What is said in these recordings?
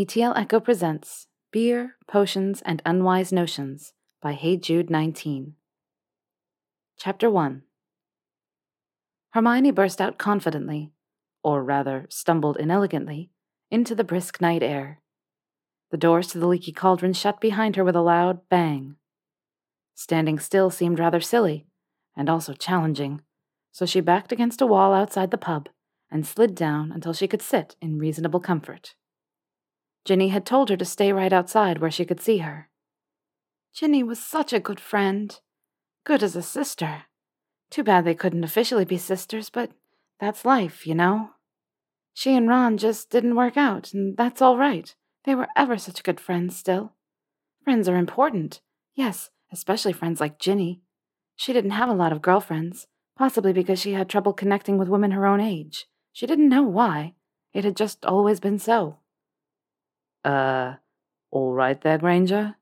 ETL Echo presents Beer, Potions, and Unwise Notions by HeyJude19. Chapter 1 Hermione burst out confidently, or rather stumbled inelegantly, into the brisk night air. The doors to the leaky cauldron shut behind her with a loud bang. Standing still seemed rather silly, and also challenging, so she backed against a wall outside the pub and slid down until she could sit in reasonable comfort. Ginny had told her to stay right outside where she could see her. Ginny was such a good friend. Good as a sister. Too bad they couldn't officially be sisters, but that's life, you know. She and Ron just didn't work out, and that's all right. They were ever such good friends still. Friends are important, yes, especially friends like Ginny. She didn't have a lot of girlfriends, possibly because she had trouble connecting with women her own age. She didn't know why. It had just always been so. Uh, all right there, Granger?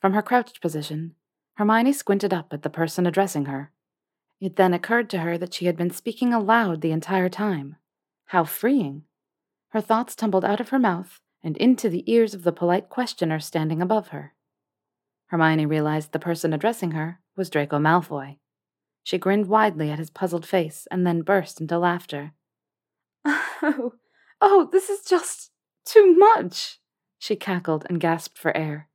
From her crouched position, Hermione squinted up at the person addressing her. It then occurred to her that she had been speaking aloud the entire time. How freeing! Her thoughts tumbled out of her mouth and into the ears of the polite questioner standing above her. Hermione realized the person addressing her was Draco Malfoy. She grinned widely at his puzzled face and then burst into laughter. Oh, oh, this is just too much! She cackled and gasped for air.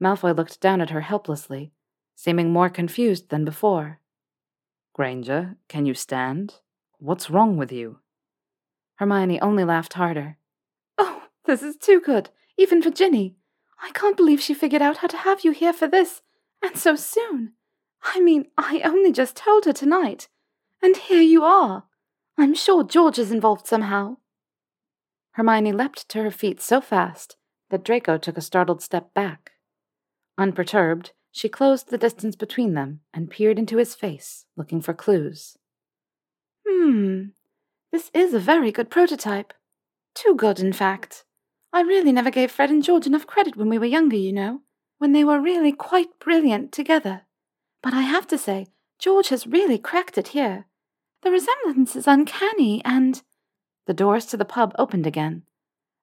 Malfoy looked down at her helplessly, seeming more confused than before. Granger, can you stand? What's wrong with you? Hermione only laughed harder. Oh, this is too good, even for Ginny. I can't believe she figured out how to have you here for this, and so soon. I mean, I only just told her tonight. And here you are. I'm sure George is involved somehow. Hermione leapt to her feet so fast that Draco took a startled step back. Unperturbed, she closed the distance between them and peered into his face, looking for clues. Hmm, this is a very good prototype. Too good, in fact. I really never gave Fred and George enough credit when we were younger, you know, when they were really quite brilliant together. But I have to say, George has really cracked it here. The resemblance is uncanny, and the doors to the pub opened again.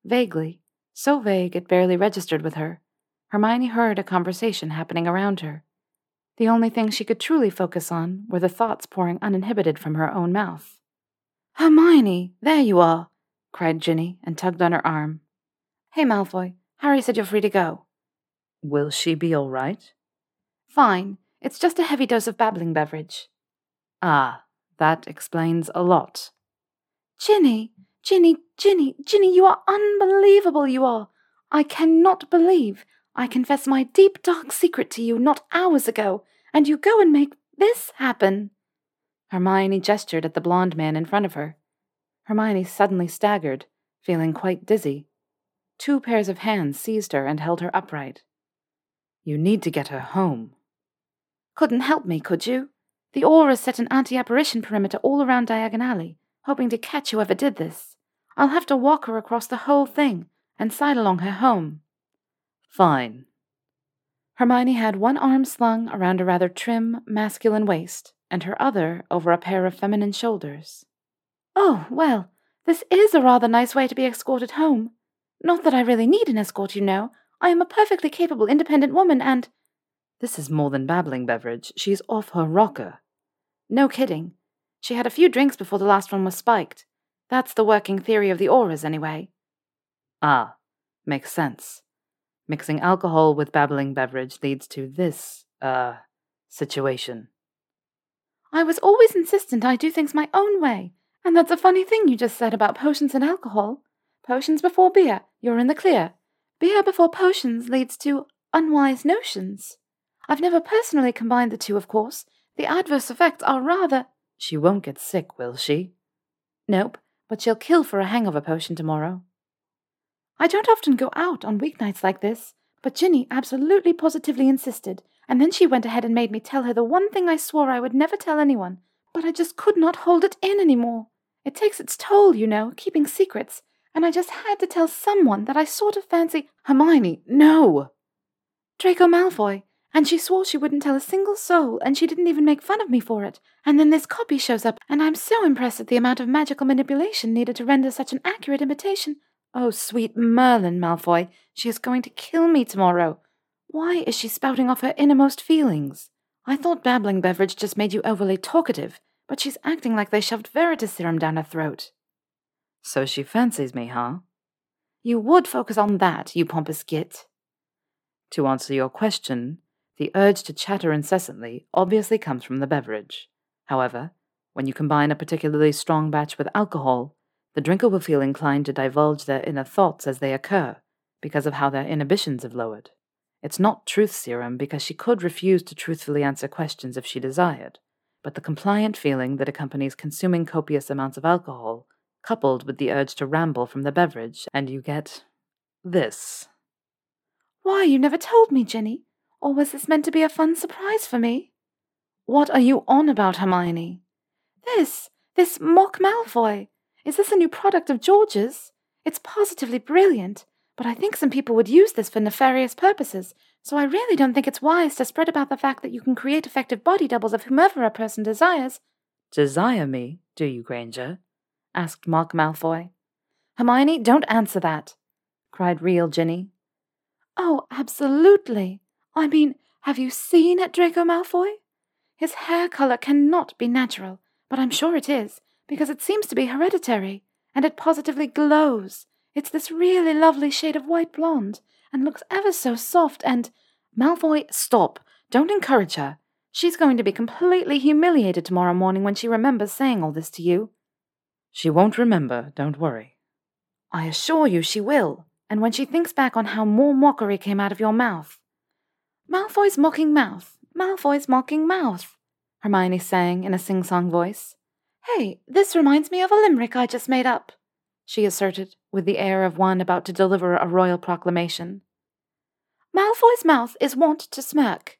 Vaguely, so vague it barely registered with her, Hermione heard a conversation happening around her. The only thing she could truly focus on were the thoughts pouring uninhibited from her own mouth. Hermione, there you are, cried Ginny and tugged on her arm. Hey, Malfoy, Harry said you're free to go. Will she be all right? Fine. It's just a heavy dose of babbling beverage. Ah, that explains a lot. Ginny, Ginny, Ginny, Ginny, you are unbelievable, you are. I cannot believe. I confessed my deep, dark secret to you not hours ago, and you go and make this happen. Hermione gestured at the blond man in front of her. Hermione suddenly staggered, feeling quite dizzy. Two pairs of hands seized her and held her upright. You need to get her home. Couldn't help me, could you? The Aurors set an anti apparition perimeter all around Diagon Alley hoping to catch whoever did this. I'll have to walk her across the whole thing and side along her home. Fine. Hermione had one arm slung around a rather trim, masculine waist, and her other over a pair of feminine shoulders. Oh, well, this is a rather nice way to be escorted home. Not that I really need an escort, you know. I am a perfectly capable, independent woman, and. This is more than babbling beverage. She's off her rocker. No kidding. She had a few drinks before the last one was spiked. That's the working theory of the Aurors, anyway. Ah, makes sense. Mixing alcohol with babbling beverage leads to this, uh, situation. I was always insistent I do things my own way, and that's a funny thing you just said about potions and alcohol. Potions before beer, you're in the clear. Beer before potions leads to unwise notions. I've never personally combined the two, of course. The adverse effects are rather. She won't get sick, will she? Nope, but she'll kill for a hangover potion tomorrow. I don't often go out on weeknights like this, but Ginny absolutely positively insisted, and then she went ahead and made me tell her the one thing I swore I would never tell anyone, but I just could not hold it in any more. It takes its toll, you know, keeping secrets, and I just had to tell someone that I sort of fancy Hermione, no! Draco Malfoy, and she swore she wouldn't tell a single soul, and she didn't even make fun of me for it. And then this copy shows up, and I'm so impressed at the amount of magical manipulation needed to render such an accurate imitation. Oh, sweet Merlin, Malfoy, she is going to kill me tomorrow. Why is she spouting off her innermost feelings? I thought babbling beverage just made you overly talkative, but she's acting like they shoved Veritaserum down her throat. So she fancies me, huh? You would focus on that, you pompous git. To answer your question, the urge to chatter incessantly obviously comes from the beverage. However, when you combine a particularly strong batch with alcohol, the drinker will feel inclined to divulge their inner thoughts as they occur, because of how their inhibitions have lowered. It's not truth serum because she could refuse to truthfully answer questions if she desired, but the compliant feeling that accompanies consuming copious amounts of alcohol, coupled with the urge to ramble from the beverage, and you get this. Why, you never told me, Ginny. Or was this meant to be a fun surprise for me? What are you on about, Hermione? This, this mock Malfoy. Is this a new product of George's? It's positively brilliant, but I think some people would use this for nefarious purposes, so I really don't think it's wise to spread about the fact that you can create effective body doubles of whomever a person desires. Desire me, do you, Granger? asked Mock Malfoy. Hermione, don't answer that, cried real Ginny. Oh, absolutely. I mean, have you seen at Draco Malfoy? His hair color cannot be natural, but I'm sure it is, because it seems to be hereditary, and it positively glows. It's this really lovely shade of white blonde, and looks ever so soft and. Malfoy, stop. Don't encourage her. She's going to be completely humiliated tomorrow morning when she remembers saying all this to you. She won't remember, don't worry. I assure you she will, and when she thinks back on how more mockery came out of your mouth. Malfoy's mocking mouth, Malfoy's mocking mouth, Hermione sang in a sing song voice. Hey, this reminds me of a limerick I just made up, she asserted, with the air of one about to deliver a royal proclamation. Malfoy's mouth is wont to smirk.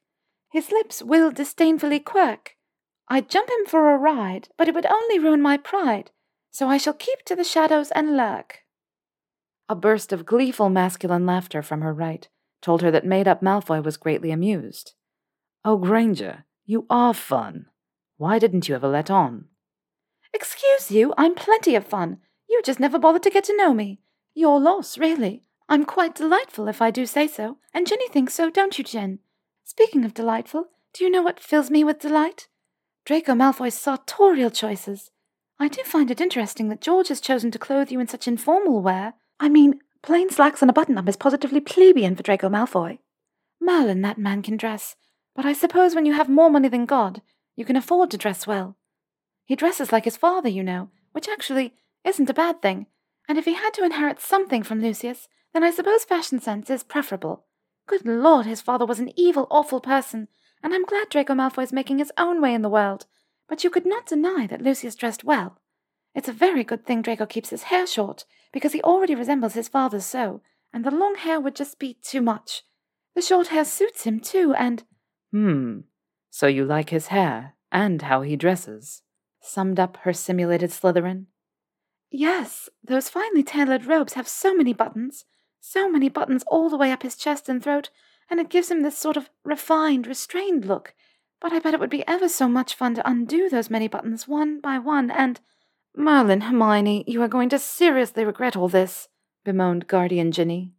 His lips will disdainfully quirk. I'd jump him for a ride, but it would only ruin my pride, so I shall keep to the shadows and lurk. A burst of gleeful masculine laughter from her right told her that made up Malfoy was greatly amused. Oh, Granger, you are fun. Why didn't you ever let on? Excuse you, I'm plenty of fun. You just never bothered to get to know me. Your loss, really. I'm quite delightful, if I do say so, and Ginny thinks so, don't you, Gin? Speaking of delightful, do you know what fills me with delight? Draco Malfoy's sartorial choices. I do find it interesting that George has chosen to clothe you in such informal wear. I mean, plain slacks and a button up is positively plebeian for Draco Malfoy. Merlin, that man can dress, but I suppose when you have more money than God, you can afford to dress well. He dresses like his father, you know, which actually isn't a bad thing, and if he had to inherit something from Lucius, then I suppose fashion sense is preferable. Good Lord, his father was an evil, awful person, and I'm glad Draco Malfoy is making his own way in the world. But you could not deny that Lucius dressed well. It's a very good thing Draco keeps his hair short, because he already resembles his father so, and the long hair would just be too much. The short hair suits him, too, and. Hmm. So you like his hair, and how he dresses? summed up her simulated Slytherin. Yes, those finely tailored robes have so many buttons, so many buttons all the way up his chest and throat, and it gives him this sort of refined, restrained look. But I bet it would be ever so much fun to undo those many buttons one by one and. Merlin, Hermione, you are going to seriously regret all this, bemoaned Guardian Ginny.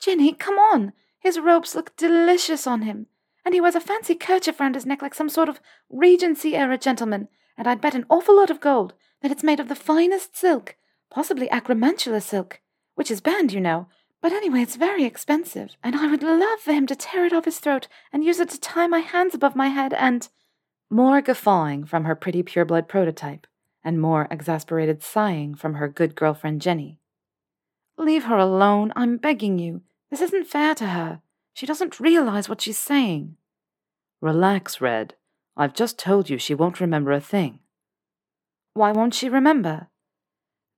Ginny, come on! His robes look delicious on him, and he wears a fancy kerchief round his neck like some sort of Regency era gentleman, and I'd bet an awful lot of gold that it's made of the finest silk, possibly acromantula silk, which is banned, you know. But anyway, it's very expensive, and I would love for him to tear it off his throat and use it to tie my hands above my head and. More guffawing from her pretty pureblood prototype, and more exasperated sighing from her good girlfriend Ginny. Leave her alone, I'm begging you. This isn't fair to her. She doesn't realize what she's saying. Relax, Red. I've just told you she won't remember a thing. Why won't she remember?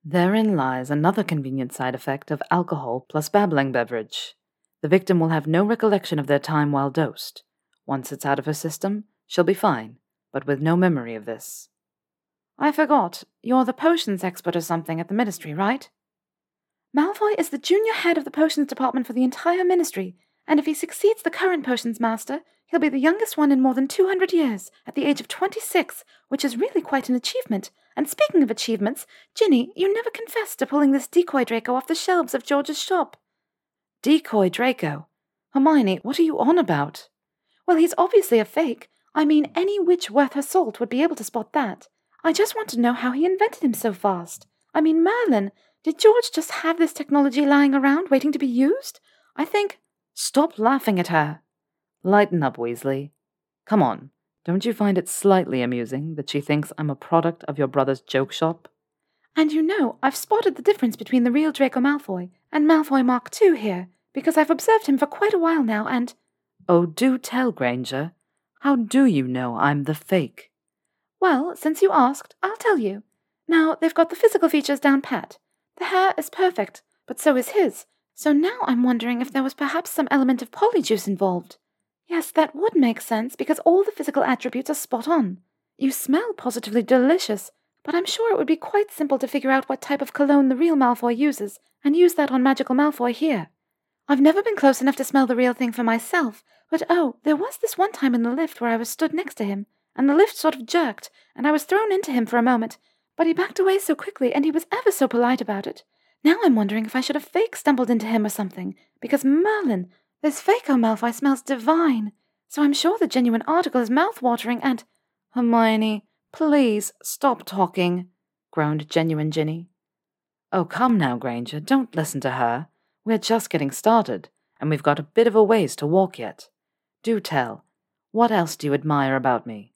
Therein lies another convenient side effect of alcohol plus babbling beverage. The victim will have no recollection of their time while dosed. Once it's out of her system, she'll be fine, but with no memory of this. I forgot. You're the potions expert or something at the ministry, right? Malfoy is the junior head of the potions department for the entire ministry, and if he succeeds the current potions master, He'll be the youngest one in more than 200 years, at the age of 26, which is really quite an achievement. And speaking of achievements, Ginny, you never confessed to pulling this decoy Draco off the shelves of George's shop. Decoy Draco? Hermione, what are you on about? Well, he's obviously a fake. I mean, any witch worth her salt would be able to spot that. I just want to know how he invented him so fast. I mean, Merlin, did George just have this technology lying around waiting to be used? I think. Stop laughing at her. Lighten up, Weasley. Come on, don't you find it slightly amusing that she thinks I'm a product of your brother's joke shop? And you know, I've spotted the difference between the real Draco Malfoy and Malfoy Mark II here, because I've observed him for quite a while now, and. Oh, do tell, Granger. How do you know I'm the fake? Well, since you asked, I'll tell you. Now, they've got the physical features down pat. The hair is perfect, but so is his. So now I'm wondering if there was perhaps some element of polyjuice involved. Yes, that would make sense because all the physical attributes are spot on. You smell positively delicious, but I'm sure it would be quite simple to figure out what type of cologne the real Malfoy uses and use that on Magical Malfoy here. I've never been close enough to smell the real thing for myself, but oh, there was this one time in the lift where I was stood next to him, and the lift sort of jerked, and I was thrown into him for a moment, but he backed away so quickly and he was ever so polite about it. Now I'm wondering if I should have fake stumbled into him or something, because Merlin, this Draco Malfoy smells divine, so I'm sure the genuine article is mouth-watering and... Hermione, please stop talking, groaned genuine Ginny. Oh, come now, Granger, don't listen to her. We're just getting started, and we've got a bit of a ways to walk yet. Do tell, what else do you admire about me?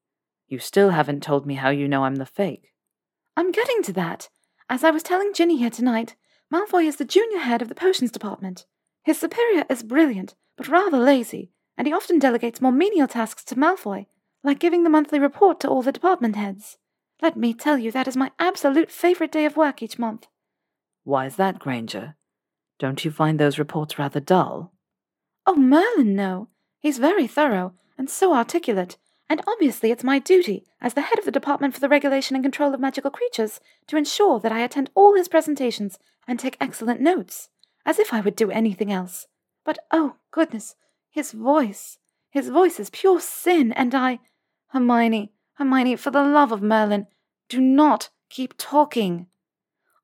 You still haven't told me how you know I'm the fake. I'm getting to that. As I was telling Ginny here tonight, Malfoy is the junior head of the potions department. His superior is brilliant, but rather lazy, and he often delegates more menial tasks to Malfoy, like giving the monthly report to all the department heads. Let me tell you, that is my absolute favorite day of work each month. Why is that, Granger? Don't you find those reports rather dull? Oh, Merlin, no. He's very thorough, and so articulate, and obviously it's my duty, as the head of the Department for the Regulation and Control of Magical Creatures, to ensure that I attend all his presentations and take excellent notes as if I would do anything else. But oh, goodness, his voice. His voice is pure sin, and I. Hermione, Hermione, for the love of Merlin, do not keep talking.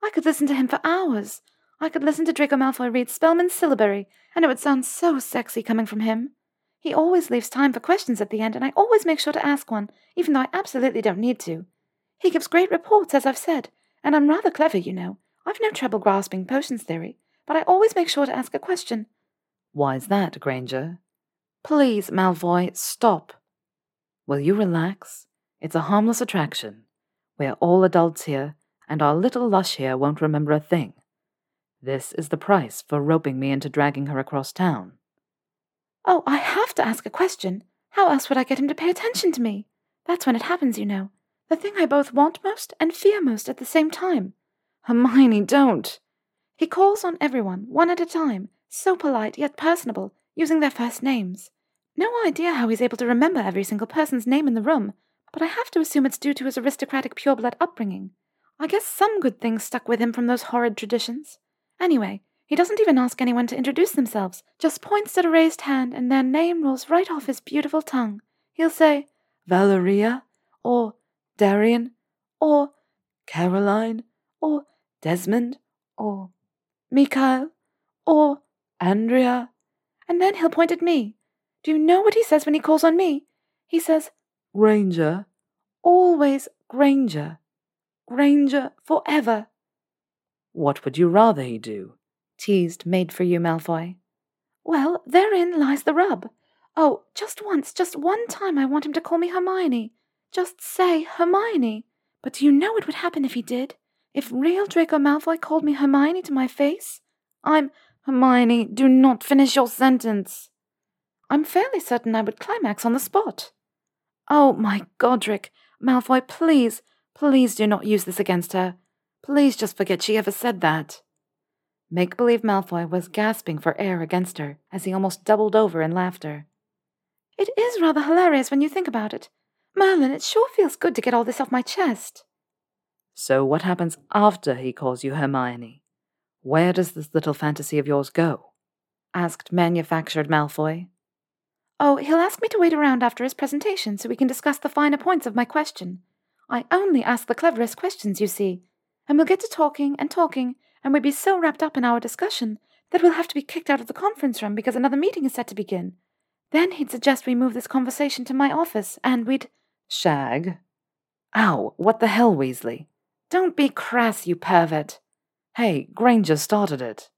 I could listen to him for hours. I could listen to Draco Malfoy read Spellman's syllabary, and it would sound so sexy coming from him. He always leaves time for questions at the end, and I always make sure to ask one, even though I absolutely don't need to. He gives great reports, as I've said, and I'm rather clever, you know. I've no trouble grasping potions theory, but I always make sure to ask a question. Why's that, Granger? Please, Malfoy, stop. Will you relax? It's a harmless attraction. We're all adults here, and our little lush here won't remember a thing. This is the price for roping me into dragging her across town. Oh, I have to ask a question. How else would I get him to pay attention to me? That's when it happens, you know. The thing I both want most and fear most at the same time. Hermione, don't. He calls on everyone, one at a time, so polite yet personable, using their first names. No idea how he's able to remember every single person's name in the room, but I have to assume it's due to his aristocratic pureblood upbringing. I guess some good things stuck with him from those horrid traditions. Anyway, he doesn't even ask anyone to introduce themselves, just points at a raised hand and their name rolls right off his beautiful tongue. He'll say, Valeria, or Darian, or Caroline, or Desmond, or Mikhail, or Andrea. And then he'll point at me. Do you know what he says when he calls on me? He says, Granger. Always Granger. Granger forever. What would you rather he do? Teased Made for You Malfoy. Well, therein lies the rub. Oh, just once, just one time I want him to call me Hermione. Just say Hermione. But do you know what would happen if he did? If real Draco Malfoy called me Hermione to my face, I'm Hermione, do not finish your sentence. I'm fairly certain I would climax on the spot. Oh, my Godric, Malfoy, please, please do not use this against her. Please just forget she ever said that. Make believe Malfoy was gasping for air against her as he almost doubled over in laughter. It is rather hilarious when you think about it. Merlin, it sure feels good to get all this off my chest. So, what happens after he calls you Hermione? Where does this little fantasy of yours go? asked manufactured Malfoy. Oh, he'll ask me to wait around after his presentation so we can discuss the finer points of my question. I only ask the cleverest questions, you see. And we'll get to talking and talking, and we'd be so wrapped up in our discussion that we'll have to be kicked out of the conference room because another meeting is set to begin. Then he'd suggest we move this conversation to my office, and we'd. Shag. Ow, what the hell, Weasley? Don't be crass, you pervert. Hey, Granger started it.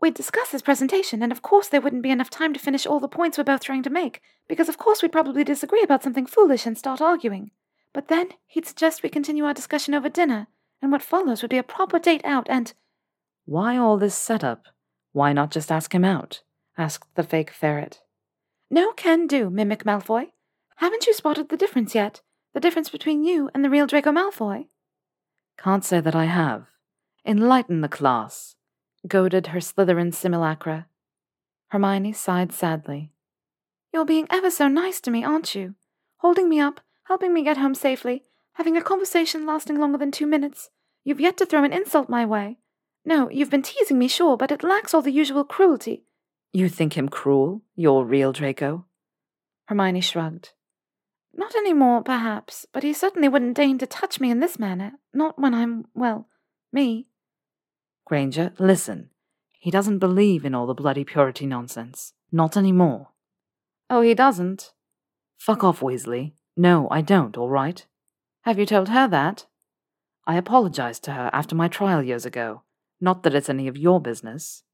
We'd discuss his presentation, and of course there wouldn't be enough time to finish all the points we're both trying to make, because of course we'd probably disagree about something foolish and start arguing. But then he'd suggest we continue our discussion over dinner, and what follows would be a proper date out and. Why all this setup? Why not just ask him out? asked the fake ferret. No can do, Mimic Malfoy. Haven't you spotted the difference yet? The difference between you and the real Draco Malfoy? Can't say that I have. Enlighten the class, goaded her Slytherin simulacra. Hermione sighed sadly. You're being ever so nice to me, aren't you? Holding me up, helping me get home safely, having a conversation lasting longer than two minutes. You've yet to throw an insult my way. No, you've been teasing me, sure, but it lacks all the usual cruelty. You think him cruel, your real Draco? Hermione shrugged. Not any more, perhaps, but he certainly wouldn't deign to touch me in this manner, not when I'm, well, me. Granger, listen. He doesn't believe in all the bloody purity nonsense. Not any more. Oh, he doesn't? Fuck off, Weasley. No, I don't, all right? Have you told her that? I apologized to her after my trial years ago. Not that it's any of your business.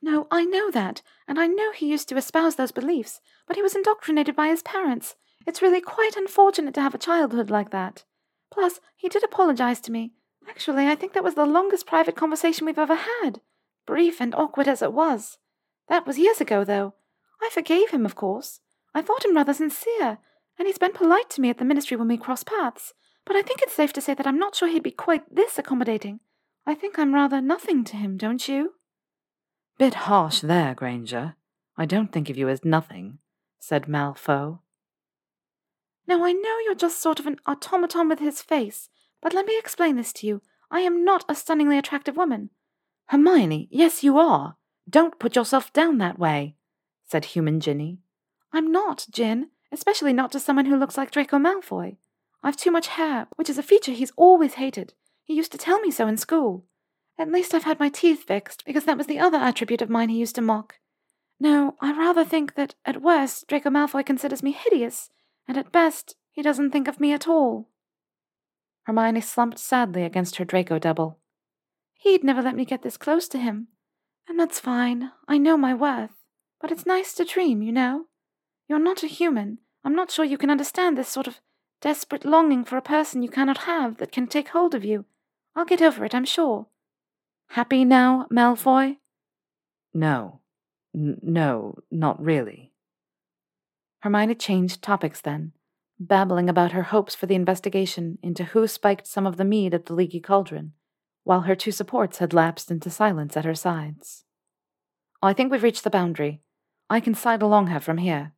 No, I know that, and I know he used to espouse those beliefs, but he was indoctrinated by his parents. It's really quite unfortunate to have a childhood like that. Plus, he did apologize to me. Actually, I think that was the longest private conversation we've ever had. Brief and awkward as it was. That was years ago, though. I forgave him, of course. I thought him rather sincere, and he's been polite to me at the ministry when we cross paths. But I think it's safe to say that I'm not sure he'd be quite this accommodating. I think I'm rather nothing to him, don't you? Bit harsh there, Granger. I don't think of you as nothing, said Malfoy. Now I know you're just sort of an automaton with his face, but let me explain this to you. I am not a stunningly attractive woman. Hermione, yes, you are. Don't put yourself down that way, said human Ginny. I'm not, Gin, especially not to someone who looks like Draco Malfoy. I've too much hair, which is a feature he's always hated. He used to tell me so in school. At least I've had my teeth fixed, because that was the other attribute of mine he used to mock. No, I rather think that, at worst, Draco Malfoy considers me hideous, and at best, he doesn't think of me at all. Hermione slumped sadly against her Draco double. He'd never let me get this close to him. And that's fine. I know my worth. But it's nice to dream, you know? You're not a human. I'm not sure you can understand this sort of desperate longing for a person you cannot have that can take hold of you. I'll get over it, I'm sure. Happy now, Malfoy? No. N- no, not really. Hermione changed topics then, babbling about her hopes for the investigation into who spiked some of the mead at the leaky cauldron, while her two supports had lapsed into silence at her sides. I think we've reached the boundary. I can sidle along her from here.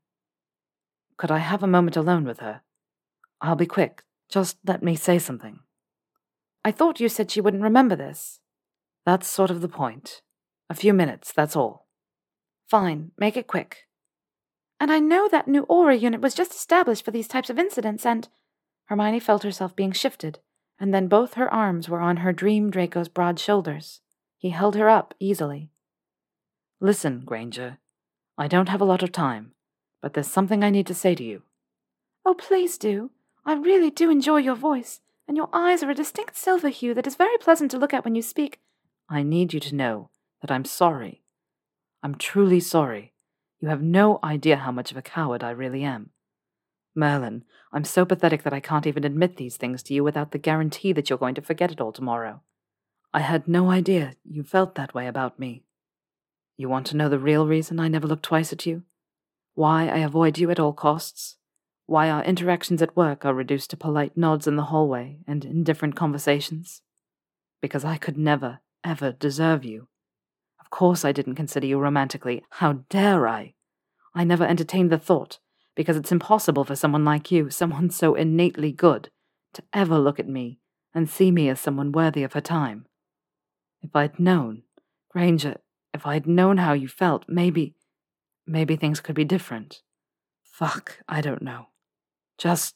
Could I have a moment alone with her? I'll be quick. Just let me say something. I thought you said she wouldn't remember this. That's sort of the point. A few minutes, that's all. Fine, make it quick. And I know that new Auror unit was just established for these types of incidents, and. Hermione felt herself being shifted, and then both her arms were on her dream Draco's broad shoulders. He held her up easily. Listen, Granger. I don't have a lot of time, but there's something I need to say to you. Oh, please do. I really do enjoy your voice, and your eyes are a distinct silver hue that is very pleasant to look at when you speak. I need you to know that I'm sorry. I'm truly sorry you have no idea how much of a coward I really am. Merlin, I'm so pathetic that I can't even admit these things to you without the guarantee that you're going to forget it all tomorrow. I had no idea you felt that way about me. You want to know the real reason I never look twice at you? Why I avoid you at all costs? Why our interactions at work are reduced to polite nods in the hallway and indifferent conversations? Because I could never, ever deserve you. Of course I didn't consider you romantically. How dare I? I never entertained the thought, because it's impossible for someone like you, someone so innately good, to ever look at me and see me as someone worthy of her time. If I'd known, Granger, if I'd known how you felt, maybe, maybe things could be different. Fuck, I don't know. Just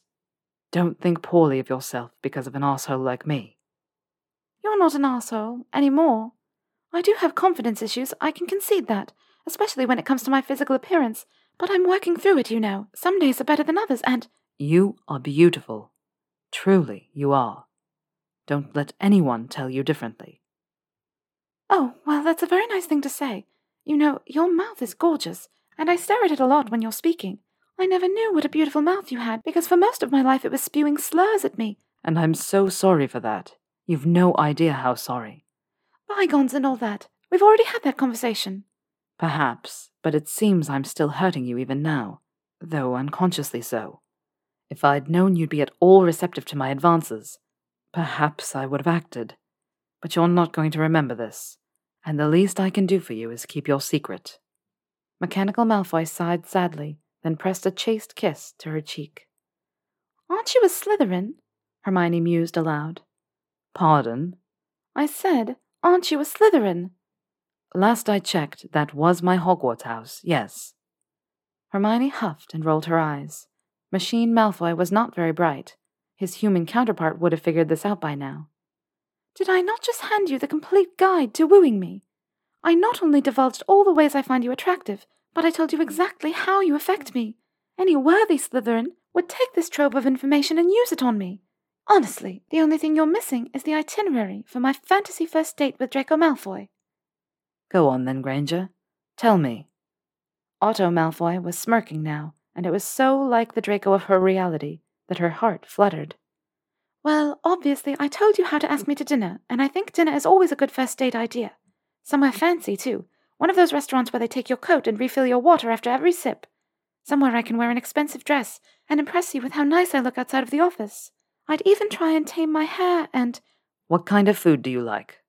don't think poorly of yourself because of an asshole like me. You're not an asshole anymore. I do have confidence issues, I can concede that, especially when it comes to my physical appearance. But I'm working through it, you know. Some days are better than others, and. You are beautiful. Truly, you are. Don't let anyone tell you differently. Oh, well, that's a very nice thing to say. You know, your mouth is gorgeous, and I stare at it a lot when you're speaking. I never knew what a beautiful mouth you had, because for most of my life it was spewing slurs at me. And I'm so sorry for that. You've no idea how sorry. Bygones and all that. We've already had that conversation. Perhaps, but it seems I'm still hurting you even now, though unconsciously so. If I'd known you'd be at all receptive to my advances, perhaps I would have acted. But you're not going to remember this, and the least I can do for you is keep your secret. Mechanical Malfoy sighed sadly, then pressed a chaste kiss to her cheek. Aren't you a Slytherin? Hermione mused aloud. Pardon? I said, Aren't you a Slytherin? Last I checked, that was my Hogwarts house, yes. Hermione huffed and rolled her eyes. Machine Malfoy was not very bright. His human counterpart would have figured this out by now. Did I not just hand you the complete guide to wooing me? I not only divulged all the ways I find you attractive, but I told you exactly how you affect me. Any worthy Slytherin would take this trove of information and use it on me. Honestly, the only thing you're missing is the itinerary for my fantasy first date with Draco Malfoy. Go on then, Granger. Tell me. Otto Malfoy was smirking now, and it was so like the Draco of her reality that her heart fluttered. Well, obviously, I told you how to ask me to dinner, and I think dinner is always a good first date idea. Somewhere fancy, too. One of those restaurants where they take your coat and refill your water after every sip. Somewhere I can wear an expensive dress and impress you with how nice I look outside of the office. I'd even try and tame my hair and. What kind of food do you like?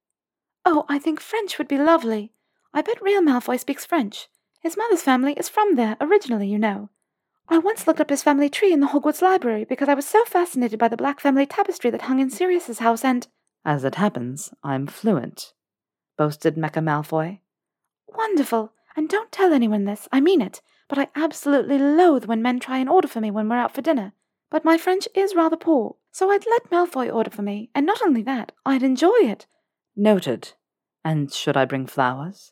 Oh, I think French would be lovely. I bet real Malfoy speaks French. His mother's family is from there, originally, you know. I once looked up his family tree in the Hogwarts library because I was so fascinated by the black family tapestry that hung in Sirius's house and. As it happens, I'm fluent, boasted Mecha Malfoy. Wonderful! And don't tell anyone this, I mean it, but I absolutely loathe when men try and order for me when we're out for dinner. But my French is rather poor, so I'd let Malfoy order for me, and not only that, I'd enjoy it. Noted. And should I bring flowers?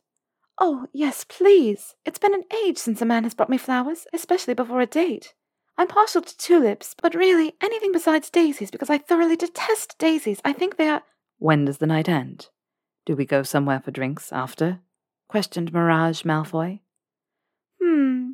Oh, yes, please. It's been an age since a man has brought me flowers, especially before a date. I'm partial to tulips, but really anything besides daisies because I thoroughly detest daisies. I think they are. When does the night end? Do we go somewhere for drinks after? Questioned Mirage Malfoy. Hmm.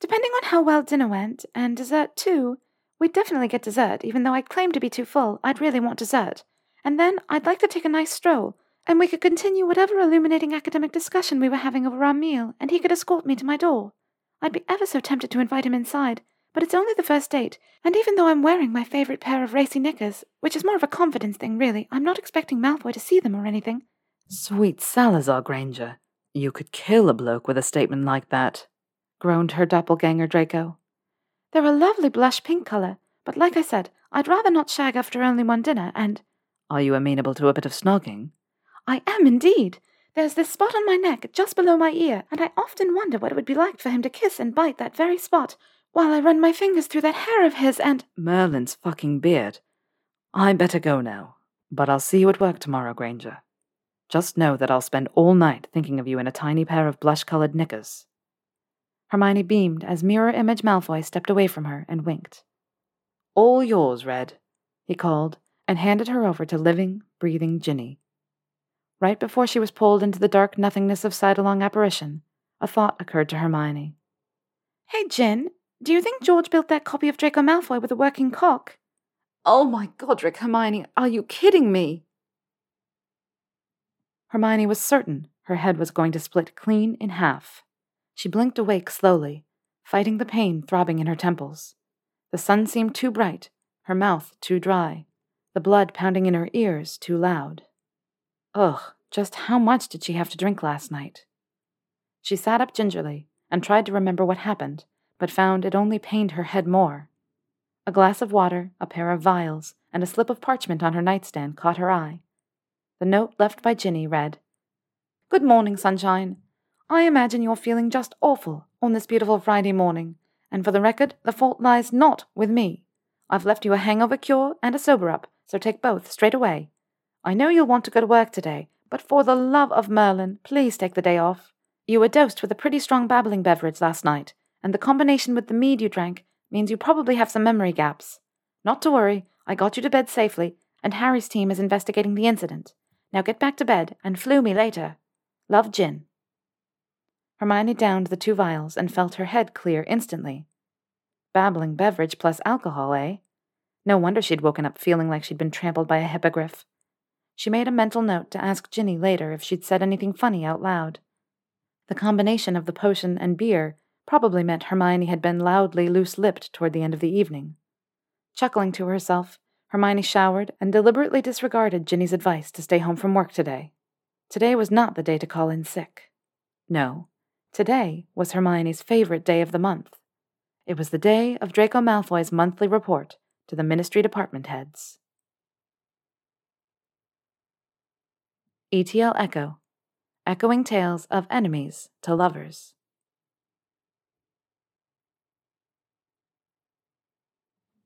Depending on how well dinner went, and dessert too, We'd definitely get dessert, even though I claim to be too full. I'd really want dessert. And then I'd like to take a nice stroll, and we could continue whatever illuminating academic discussion we were having over our meal, and he could escort me to my door. I'd be ever so tempted to invite him inside, but it's only the first date, and even though I'm wearing my favorite pair of racy knickers, which is more of a confidence thing, really, I'm not expecting Malfoy to see them or anything. Sweet Salazar Granger, you could kill a bloke with a statement like that, groaned her doppelganger Draco. They're a lovely blush pink colour, but like I said, I'd rather not shag after only one dinner, and. Are you amenable to a bit of snogging? I am indeed. There's this spot on my neck just below my ear, and I often wonder what it would be like for him to kiss and bite that very spot while I run my fingers through that hair of his and. Merlin's fucking beard. I better go now, but I'll see you at work tomorrow, Granger. Just know that I'll spend all night thinking of you in a tiny pair of blush colored knickers. Hermione beamed as Mirror Image Malfoy stepped away from her and winked. All yours, Red, he called, and handed her over to living, breathing Ginny. Right before she was pulled into the dark nothingness of side-along apparition, a thought occurred to Hermione. Hey, Gin, do you think George built that copy of Draco Malfoy with a working cock? Oh my Godric, Hermione, are you kidding me? Hermione was certain her head was going to split clean in half. She blinked awake slowly, fighting the pain throbbing in her temples. The sun seemed too bright, her mouth too dry, the blood pounding in her ears too loud. Ugh, just how much did she have to drink last night? She sat up gingerly and tried to remember what happened, but found it only pained her head more. A glass of water, a pair of vials, and a slip of parchment on her nightstand caught her eye. The note left by Ginny read Good morning, sunshine. I imagine you're feeling just awful on this beautiful Friday morning, And for the record, the fault lies not with me. I've left you a hangover cure and a sober up, so take both straight away. I know you'll want to go to work today, but for the love of Merlin, please take the day off. You were dosed with a pretty strong babbling beverage last night, and the combination with the mead you drank means you probably have some memory gaps. Not to worry, I got you to bed safely, and Harry's team is investigating the incident. Now get back to bed and floo me later. Love, Gin. Hermione downed the two vials and felt her head clear instantly. Babbling beverage plus alcohol, eh? No wonder she'd woken up feeling like she'd been trampled by a hippogriff. She made a mental note to ask Ginny later if she'd said anything funny out loud. The combination of the potion and beer probably meant Hermione had been loudly loose lipped toward the end of the evening. Chuckling to herself, Hermione showered and deliberately disregarded Ginny's advice to stay home from work today. Today was not the day to call in sick. No, today was Hermione's favorite day of the month. It was the day of Draco Malfoy's monthly report to the Ministry department heads. ETL Echo Echoing Tales of Enemies to Lovers.